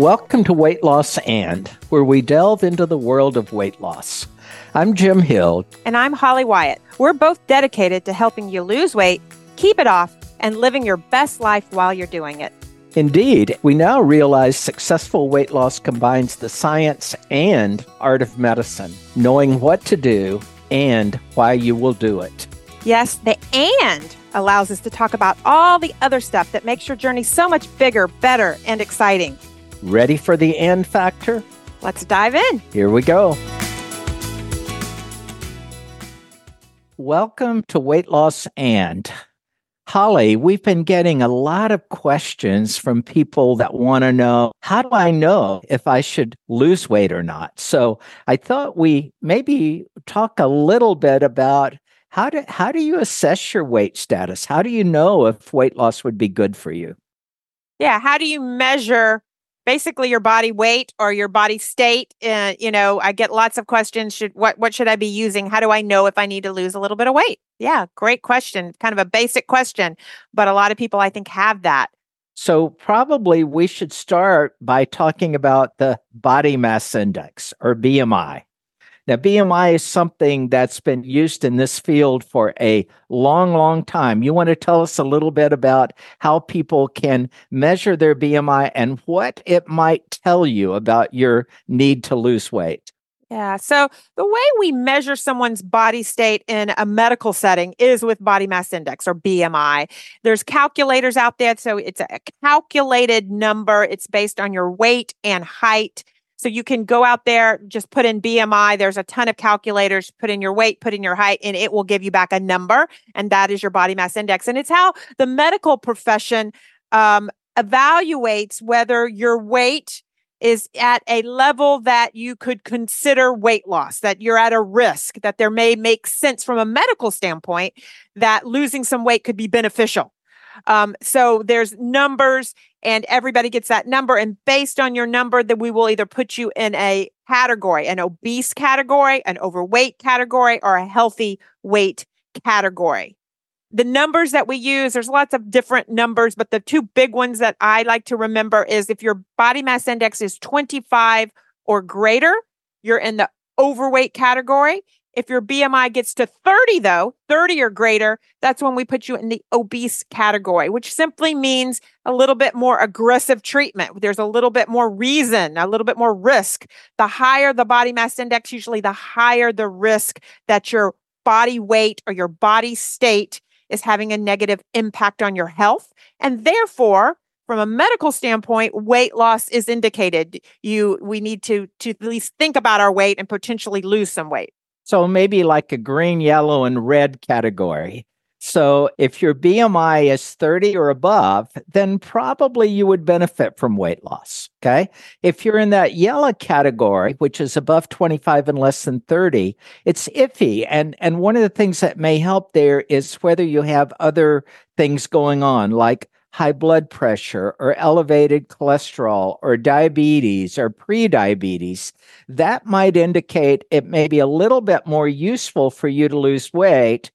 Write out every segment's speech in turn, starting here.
Welcome to Weight Loss and, where we delve into the world of weight loss. I'm Jim Hill. And I'm Holly Wyatt. We're both dedicated to helping you lose weight, keep it off, and living your best life while you're doing it. Indeed, we now realize successful weight loss combines the science and art of medicine, knowing what to do and why you will do it. Yes, the and allows us to talk about all the other stuff that makes your journey so much bigger, better, and exciting. Ready for the and factor? Let's dive in. Here we go. Welcome to Weight Loss and. Holly, we've been getting a lot of questions from people that want to know how do I know if I should lose weight or not? So I thought we maybe talk a little bit about how do how do you assess your weight status? How do you know if weight loss would be good for you? Yeah, how do you measure basically your body weight or your body state? Uh, you know, I get lots of questions. Should what what should I be using? How do I know if I need to lose a little bit of weight? Yeah, great question. Kind of a basic question, but a lot of people I think have that. So probably we should start by talking about the body mass index or BMI. Now, BMI is something that's been used in this field for a long, long time. You want to tell us a little bit about how people can measure their BMI and what it might tell you about your need to lose weight? Yeah. So the way we measure someone's body state in a medical setting is with body mass index or BMI. There's calculators out there. So it's a calculated number. It's based on your weight and height. So you can go out there, just put in BMI. There's a ton of calculators, put in your weight, put in your height, and it will give you back a number. And that is your body mass index. And it's how the medical profession um, evaluates whether your weight is at a level that you could consider weight loss, that you're at a risk, that there may make sense from a medical standpoint that losing some weight could be beneficial. Um, so there's numbers and everybody gets that number. And based on your number, that we will either put you in a category, an obese category, an overweight category, or a healthy weight category. The numbers that we use, there's lots of different numbers, but the two big ones that I like to remember is if your body mass index is 25 or greater, you're in the overweight category. If your BMI gets to 30, though, 30 or greater, that's when we put you in the obese category, which simply means a little bit more aggressive treatment. There's a little bit more reason, a little bit more risk. The higher the body mass index, usually the higher the risk that your body weight or your body state is having a negative impact on your health. And therefore, from a medical standpoint, weight loss is indicated. You we need to to at least think about our weight and potentially lose some weight. So maybe like a green, yellow, and red category. So if your BMI is 30 or above, then probably you would benefit from weight loss. Okay. If you're in that yellow category, which is above 25 and less than 30, it's iffy. And, and one of the things that may help there is whether you have other things going on, like high blood pressure or elevated cholesterol or diabetes or prediabetes, that might indicate it may be a little bit more useful for you to lose weight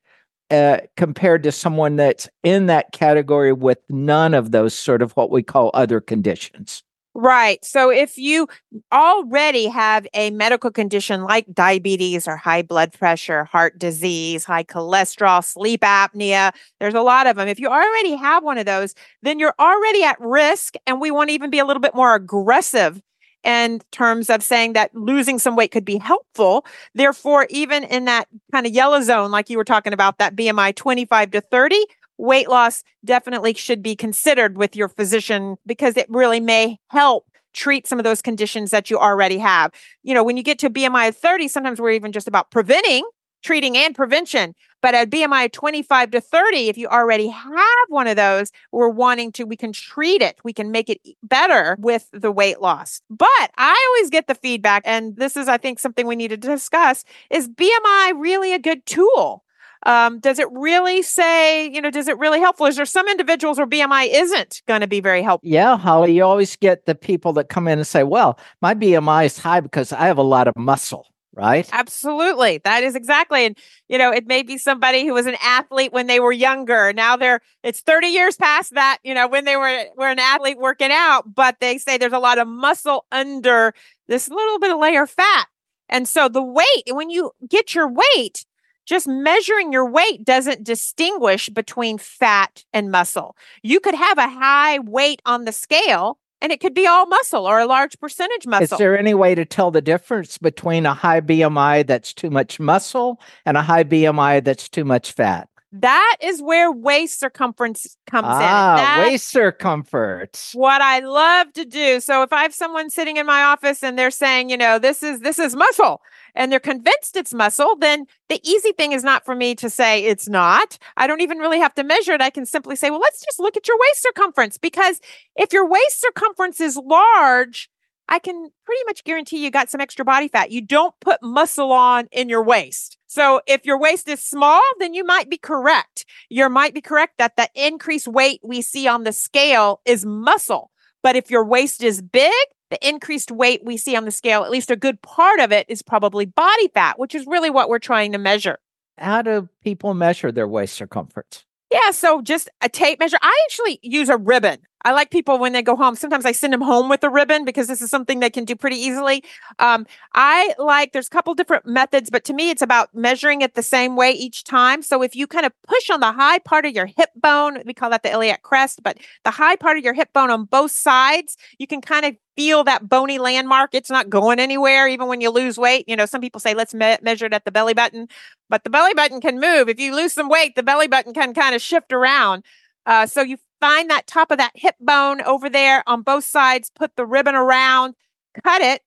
uh, compared to someone that's in that category with none of those sort of what we call other conditions. Right. So if you already have a medical condition like diabetes or high blood pressure, heart disease, high cholesterol, sleep apnea, there's a lot of them. If you already have one of those, then you're already at risk. And we want to even be a little bit more aggressive in terms of saying that losing some weight could be helpful. Therefore, even in that kind of yellow zone, like you were talking about, that BMI 25 to 30, weight loss definitely should be considered with your physician because it really may help treat some of those conditions that you already have. You know, when you get to BMI of 30, sometimes we're even just about preventing, treating and prevention. But at BMI 25 to 30, if you already have one of those, we're wanting to, we can treat it. We can make it better with the weight loss. But I always get the feedback, and this is, I think, something we need to discuss is BMI really a good tool? Um, does it really say, you know, does it really helpful? Is there some individuals where BMI isn't going to be very helpful? Yeah, Holly, you always get the people that come in and say, well, my BMI is high because I have a lot of muscle. right? Absolutely. That is exactly. And, you know, it may be somebody who was an athlete when they were younger. Now they're, it's 30 years past that, you know, when they were, were an athlete working out, but they say there's a lot of muscle under this little bit of layer fat. And so the weight, when you get your weight, just measuring your weight doesn't distinguish between fat and muscle. You could have a high weight on the scale and it could be all muscle or a large percentage muscle. Is there any way to tell the difference between a high BMI that's too much muscle and a high BMI that's too much fat? That is where waist circumference comes ah, in. waist circumference. What I love to do. So if I have someone sitting in my office and they're saying, you know, this is this is muscle, and they're convinced it's muscle, then the easy thing is not for me to say it's not. I don't even really have to measure it. I can simply say, well, let's just look at your waist circumference because if your waist circumference is large, I can pretty much guarantee you got some extra body fat. You don't put muscle on in your waist. So if your waist is small, then you might be correct. You might be correct that the increased weight we see on the scale is muscle. But if your waist is big, the increased weight we see on the scale, at least a good part of it is probably body fat, which is really what we're trying to measure. How do people measure their waist circumference? Yeah, so just a tape measure. I actually use a ribbon. I like people when they go home. Sometimes I send them home with a ribbon because this is something they can do pretty easily. Um, I like, there's a couple different methods, but to me, it's about measuring it the same way each time. So if you kind of push on the high part of your hip bone, we call that the iliac crest, but the high part of your hip bone on both sides, you can kind of feel that bony landmark. It's not going anywhere, even when you lose weight. You know, some people say, let's me- measure it at the belly button, but the belly button can move. If you lose some weight, the belly button can kind of shift around. Uh, so you find that top of that hip bone over there on both sides, put the ribbon around, cut it.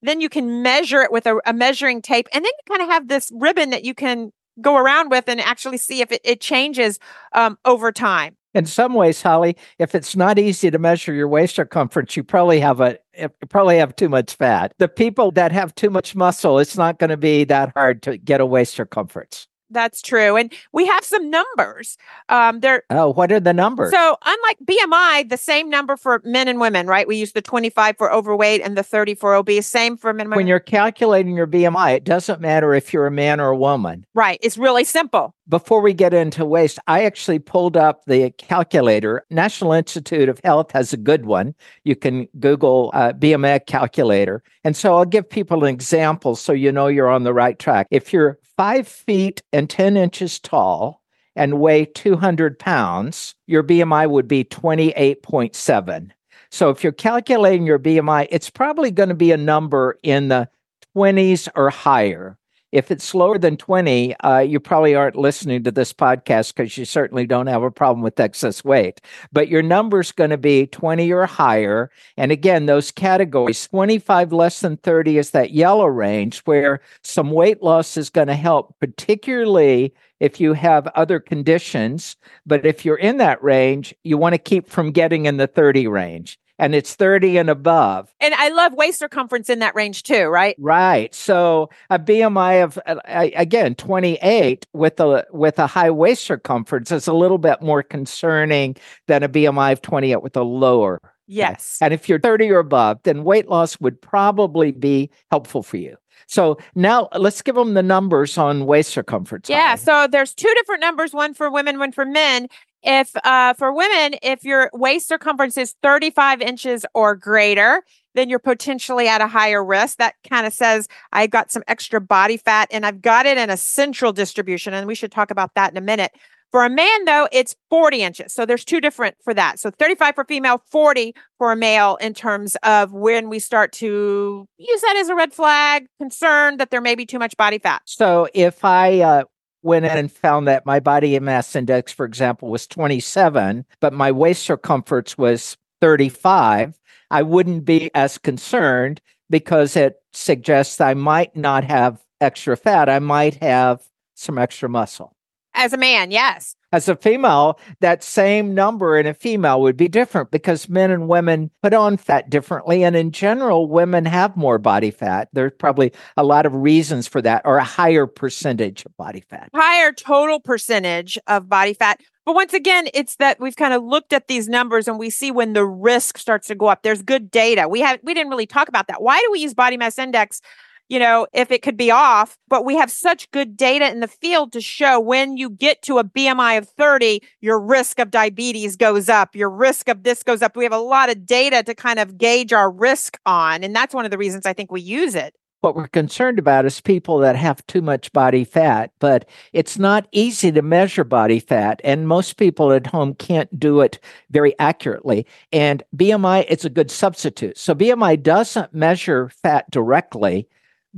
Then you can measure it with a, a measuring tape. And then you kind of have this ribbon that you can go around with and actually see if it, it changes um, over time. In some ways, Holly, if it's not easy to measure your waist circumference, you probably have a you probably have too much fat. The people that have too much muscle, it's not going to be that hard to get a waist circumference. That's true. And we have some numbers. Um, there. Oh, what are the numbers? So, unlike BMI, the same number for men and women, right? We use the 25 for overweight and the 30 for obese. Same for men and women. When you're calculating your BMI, it doesn't matter if you're a man or a woman. Right. It's really simple. Before we get into waist, I actually pulled up the calculator. National Institute of Health has a good one. You can Google uh, BMI calculator. And so I'll give people an example so you know you're on the right track. If you're five feet and 10 inches tall and weigh 200 pounds, your BMI would be 28.7. So if you're calculating your BMI, it's probably going to be a number in the 20s or higher. If it's slower than 20, uh, you probably aren't listening to this podcast because you certainly don't have a problem with excess weight. But your number's going to be 20 or higher. And again, those categories 25 less than 30 is that yellow range where some weight loss is going to help, particularly if you have other conditions. But if you're in that range, you want to keep from getting in the 30 range and it's 30 and above. And I love waist circumference in that range too, right? Right. So a BMI of uh, again 28 with a with a high waist circumference is a little bit more concerning than a BMI of 28 with a lower. Yes. And if you're 30 or above, then weight loss would probably be helpful for you. So now let's give them the numbers on waist circumference. Yeah. So there's two different numbers, one for women, one for men. If uh, for women, if your waist circumference is 35 inches or greater, then you're potentially at a higher risk. That kind of says I've got some extra body fat and I've got it in a central distribution. And we should talk about that in a minute. For a man, though, it's 40 inches. So there's two different for that. So 35 for female, 40 for a male in terms of when we start to use that as a red flag, concerned that there may be too much body fat. So if I uh, went in and found that my body mass index, for example, was 27, but my waist circumference was 35, I wouldn't be as concerned because it suggests I might not have extra fat. I might have some extra muscle. As a man, yes. As a female, that same number in a female would be different because men and women put on fat differently. And in general, women have more body fat. There's probably a lot of reasons for that, or a higher percentage of body fat. Higher total percentage of body fat. But once again, it's that we've kind of looked at these numbers and we see when the risk starts to go up. There's good data. We have we didn't really talk about that. Why do we use body mass index you know, if it could be off, but we have such good data in the field to show when you get to a BMI of 30, your risk of diabetes goes up, your risk of this goes up. We have a lot of data to kind of gauge our risk on. And that's one of the reasons I think we use it. What we're concerned about is people that have too much body fat, but it's not easy to measure body fat. And most people at home can't do it very accurately. And BMI is a good substitute. So BMI doesn't measure fat directly,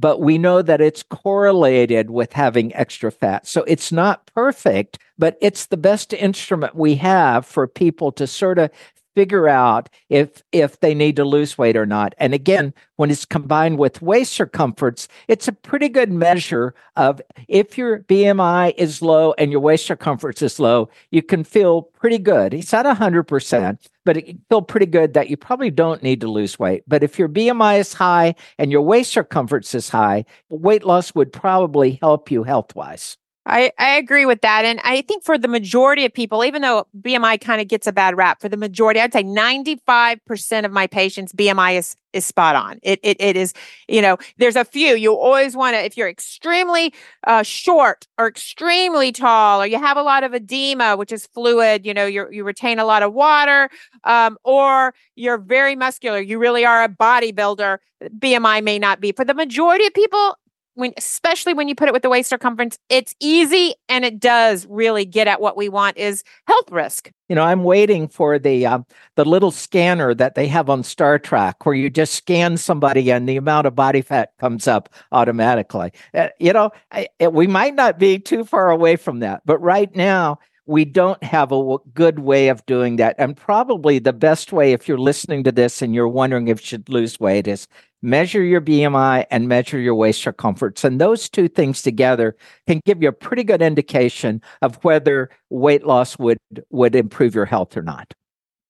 but we know that it's correlated with having extra fat. So it's not perfect, but it's the best instrument we have for people to sort of figure out if if they need to lose weight or not. And again, when it's combined with waist circumference, it's a pretty good measure of if your BMI is low and your waist circumference is low, you can feel pretty good. It's not 100%, but it can feel pretty good that you probably don't need to lose weight. But if your BMI is high and your waist circumference is high, weight loss would probably help you health wise. I, I agree with that. And I think for the majority of people, even though BMI kind of gets a bad rap, for the majority, I'd say 95% of my patients, BMI is, is spot on. It, it, it is, you know, there's a few you always want to, if you're extremely uh, short or extremely tall, or you have a lot of edema, which is fluid, you know, you you retain a lot of water, um, or you're very muscular, you really are a bodybuilder, BMI may not be. For the majority of people, when especially when you put it with the waist circumference it's easy and it does really get at what we want is health risk. You know i'm waiting for the uh, the little scanner that they have on star trek where you just scan somebody and the amount of body fat comes up automatically. Uh, you know I, it, we might not be too far away from that but right now we don't have a good way of doing that. And probably the best way, if you're listening to this and you're wondering if you should lose weight, is measure your BMI and measure your waist circumference. And those two things together can give you a pretty good indication of whether weight loss would, would improve your health or not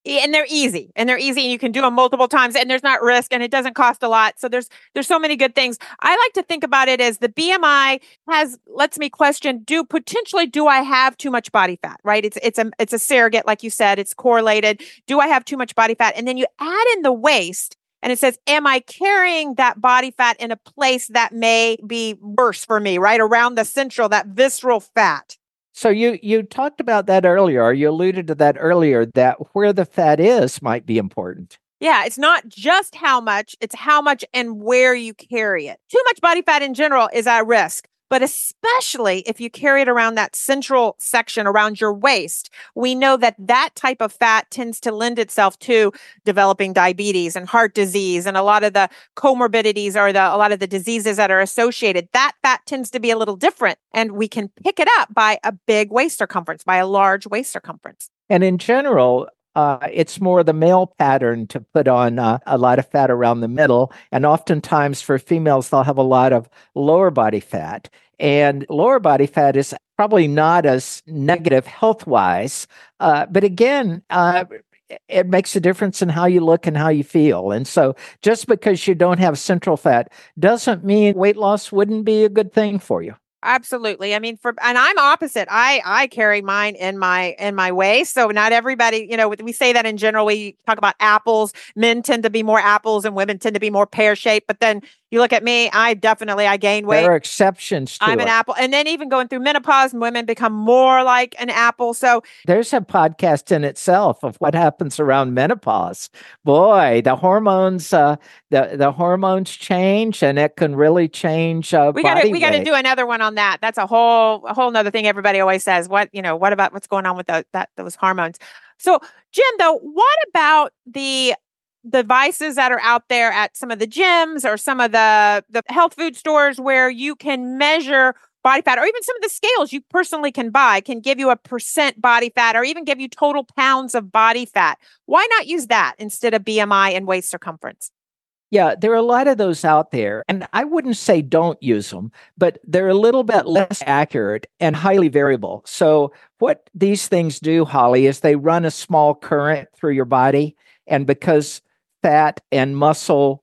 and they're easy and they're easy and you can do them multiple times and there's not risk and it doesn't cost a lot so there's there's so many good things i like to think about it as the bmi has lets me question do potentially do i have too much body fat right it's it's a it's a surrogate like you said it's correlated do i have too much body fat and then you add in the waist and it says, Am I carrying that body fat in a place that may be worse for me, right? Around the central, that visceral fat. So you you talked about that earlier, you alluded to that earlier, that where the fat is might be important. Yeah, it's not just how much, it's how much and where you carry it. Too much body fat in general is at risk but especially if you carry it around that central section around your waist, we know that that type of fat tends to lend itself to developing diabetes and heart disease and a lot of the comorbidities or the a lot of the diseases that are associated. That fat tends to be a little different and we can pick it up by a big waist circumference, by a large waist circumference. And in general, uh, it's more the male pattern to put on uh, a lot of fat around the middle. And oftentimes for females, they'll have a lot of lower body fat. And lower body fat is probably not as negative health wise. Uh, but again, uh, it makes a difference in how you look and how you feel. And so just because you don't have central fat doesn't mean weight loss wouldn't be a good thing for you. Absolutely. I mean, for and I'm opposite. I I carry mine in my in my waist. So not everybody, you know, we say that in general. We talk about apples. Men tend to be more apples, and women tend to be more pear shaped. But then you look at me, I definitely I gain weight. There are exceptions I'm it. an apple. And then even going through menopause, women become more like an apple. So there's a podcast in itself of what happens around menopause. Boy, the hormones uh the the hormones change and it can really change uh, we gotta we gotta do another one on that. That's a whole a whole nother thing everybody always says. What, you know, what about what's going on with the, that those hormones? So Jim, though, what about the devices that are out there at some of the gyms or some of the the health food stores where you can measure body fat or even some of the scales you personally can buy can give you a percent body fat or even give you total pounds of body fat why not use that instead of bmi and waist circumference yeah, there are a lot of those out there. And I wouldn't say don't use them, but they're a little bit less accurate and highly variable. So, what these things do, Holly, is they run a small current through your body. And because fat and muscle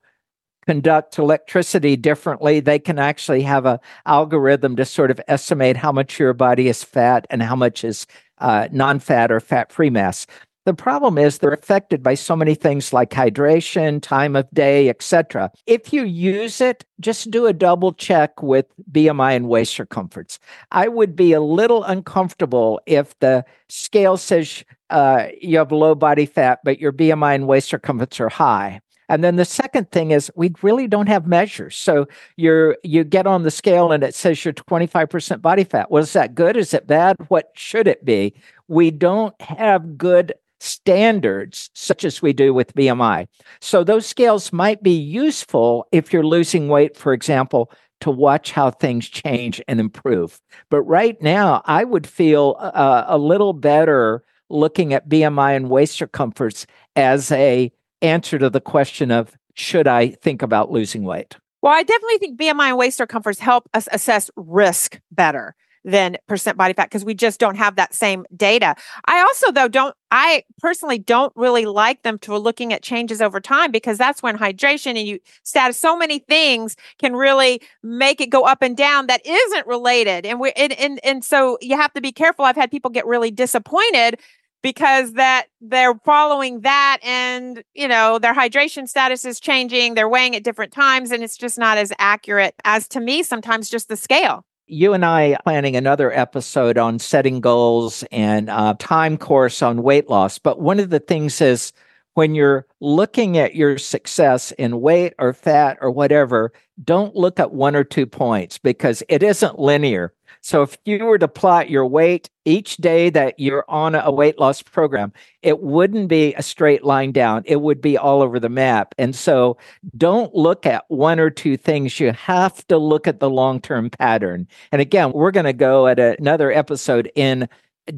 conduct electricity differently they can actually have a algorithm to sort of estimate how much your body is fat and how much is uh, non-fat or fat-free mass The problem is they're affected by so many things like hydration, time of day, etc. If you use it, just do a double check with BMI and waist circumference. I would be a little uncomfortable if the scale says uh, you have low body fat, but your BMI and waist circumference are high. And then the second thing is we really don't have measures. So you're you get on the scale and it says you're 25% body fat. Was that good? Is it bad? What should it be? We don't have good standards such as we do with BMI. So those scales might be useful if you're losing weight, for example, to watch how things change and improve. But right now, I would feel uh, a little better looking at BMI and waist circumference as a answer to the question of should I think about losing weight? Well, I definitely think BMI and waist circumference help us assess risk better than percent body fat because we just don't have that same data. I also though don't I personally don't really like them to looking at changes over time because that's when hydration and you status so many things can really make it go up and down that isn't related. And we and and, and so you have to be careful. I've had people get really disappointed because that they're following that and you know their hydration status is changing they're weighing at different times and it's just not as accurate as to me sometimes just the scale you and I planning another episode on setting goals and uh, time course on weight loss. But one of the things is when you're looking at your success in weight or fat or whatever, don't look at one or two points because it isn't linear. So if you were to plot your weight each day that you're on a weight loss program, it wouldn't be a straight line down. It would be all over the map. And so don't look at one or two things. You have to look at the long term pattern. And again, we're going to go at another episode in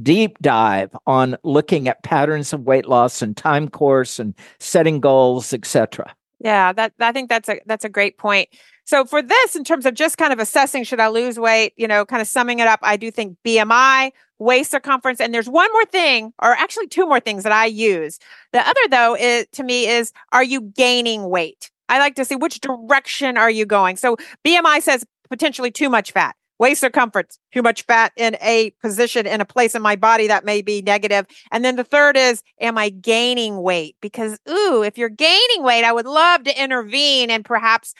deep dive on looking at patterns of weight loss and time course and setting goals, etc. Yeah, that I think that's a that's a great point. So for this, in terms of just kind of assessing, should I lose weight? You know, kind of summing it up, I do think BMI, waist circumference, and there's one more thing, or actually two more things that I use. The other, though, is to me is, are you gaining weight? I like to see which direction are you going. So BMI says potentially too much fat. Waist circumference, too much fat in a position in a place in my body that may be negative. And then the third is, am I gaining weight? Because, ooh, if you're gaining weight, I would love to intervene and perhaps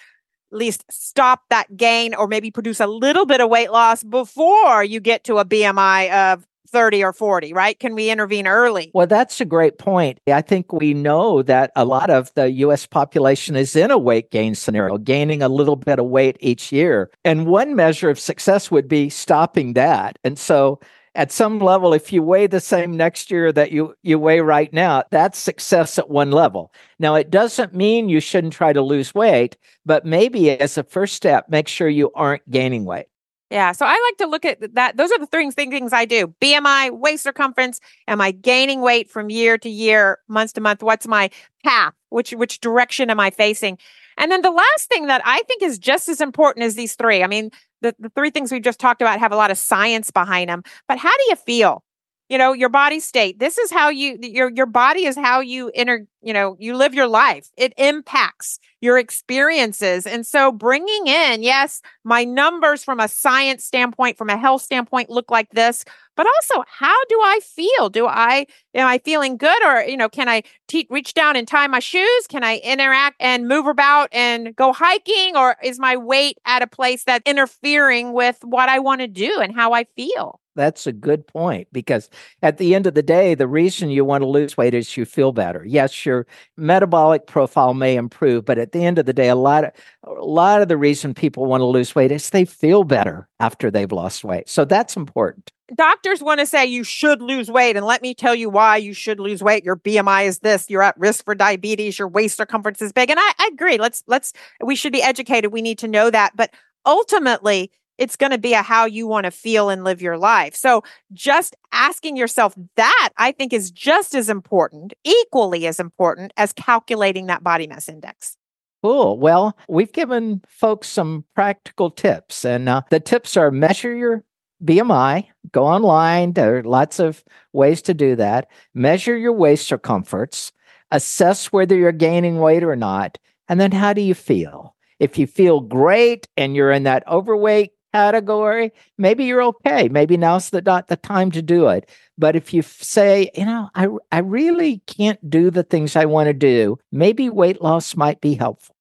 at least stop that gain or maybe produce a little bit of weight loss before you get to a BMI of 30 or 40, right? Can we intervene early? Well, that's a great point. I think we know that a lot of the US population is in a weight gain scenario, gaining a little bit of weight each year. And one measure of success would be stopping that. And so at some level, if you weigh the same next year that you, you weigh right now, that's success at one level. Now, it doesn't mean you shouldn't try to lose weight, but maybe as a first step, make sure you aren't gaining weight. Yeah. So I like to look at that. Those are the three things I do BMI, waist circumference. Am I gaining weight from year to year, month to month? What's my path? Which, which direction am I facing? And then the last thing that I think is just as important as these three. I mean, the, the three things we just talked about have a lot of science behind them. But how do you feel? You know, your body state. This is how you your your body is how you enter, you know, you live your life. It impacts your experiences. And so bringing in, yes, my numbers from a science standpoint, from a health standpoint look like this, but also how do I feel? Do I am I feeling good or you know can I reach down and tie my shoes? Can I interact and move about and go hiking or is my weight at a place that's interfering with what I want to do and how I feel? That's a good point because at the end of the day, the reason you want to lose weight is you feel better. Yes, your metabolic profile may improve, but at the end of the day, a lot of a lot of the reason people want to lose weight is they feel better after they've lost weight. So that's important. Doctors want to say you should lose weight and let me tell you why you should lose weight. Your bmi is this you're at risk for diabetes your waist circumference is big and I, I, agree. Let's let's we should be educated. We need to know that. But ultimately it's going to be a how you want to feel and live your life so just asking yourself that i think is just as important equally as important as calculating that body mass index Cool. Well, we've given folks some practical tips, and uh, the tips are measure your BMI, go online. There are lots of ways to do that. Measure your waist circumference, assess whether you're gaining weight or not, and then how do you feel? If you feel great and you're in that overweight category, maybe you're okay. Maybe now's the not the time to do it. But if you say, you know, I I really can't do the things I want to do, maybe weight loss might be helpful.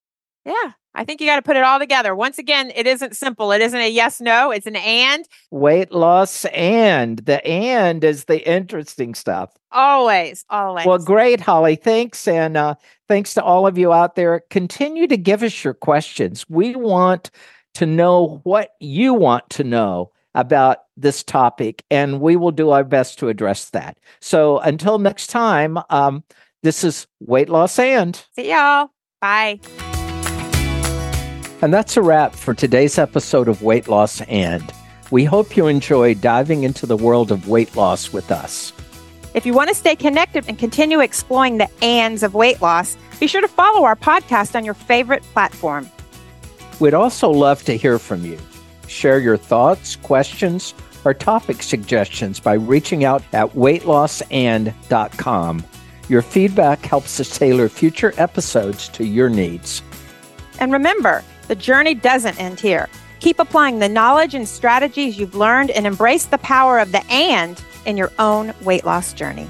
Yeah. I think you got to put it all together. Once again, it isn't simple. It isn't a yes, no. It's an and. Weight loss and the and is the interesting stuff. Always, always. Well, great, Holly. Thanks. And uh, thanks to all of you out there. Continue to give us your questions. We want to know what you want to know about this topic, and we will do our best to address that. So until next time, um, this is Weight Loss and. See y'all. Bye. And that's a wrap for today's episode of Weight Loss and. We hope you enjoy diving into the world of weight loss with us. If you want to stay connected and continue exploring the ands of weight loss, be sure to follow our podcast on your favorite platform. We'd also love to hear from you. Share your thoughts, questions, or topic suggestions by reaching out at weightlossand.com. Your feedback helps us tailor future episodes to your needs. And remember, the journey doesn't end here. Keep applying the knowledge and strategies you've learned and embrace the power of the and in your own weight loss journey.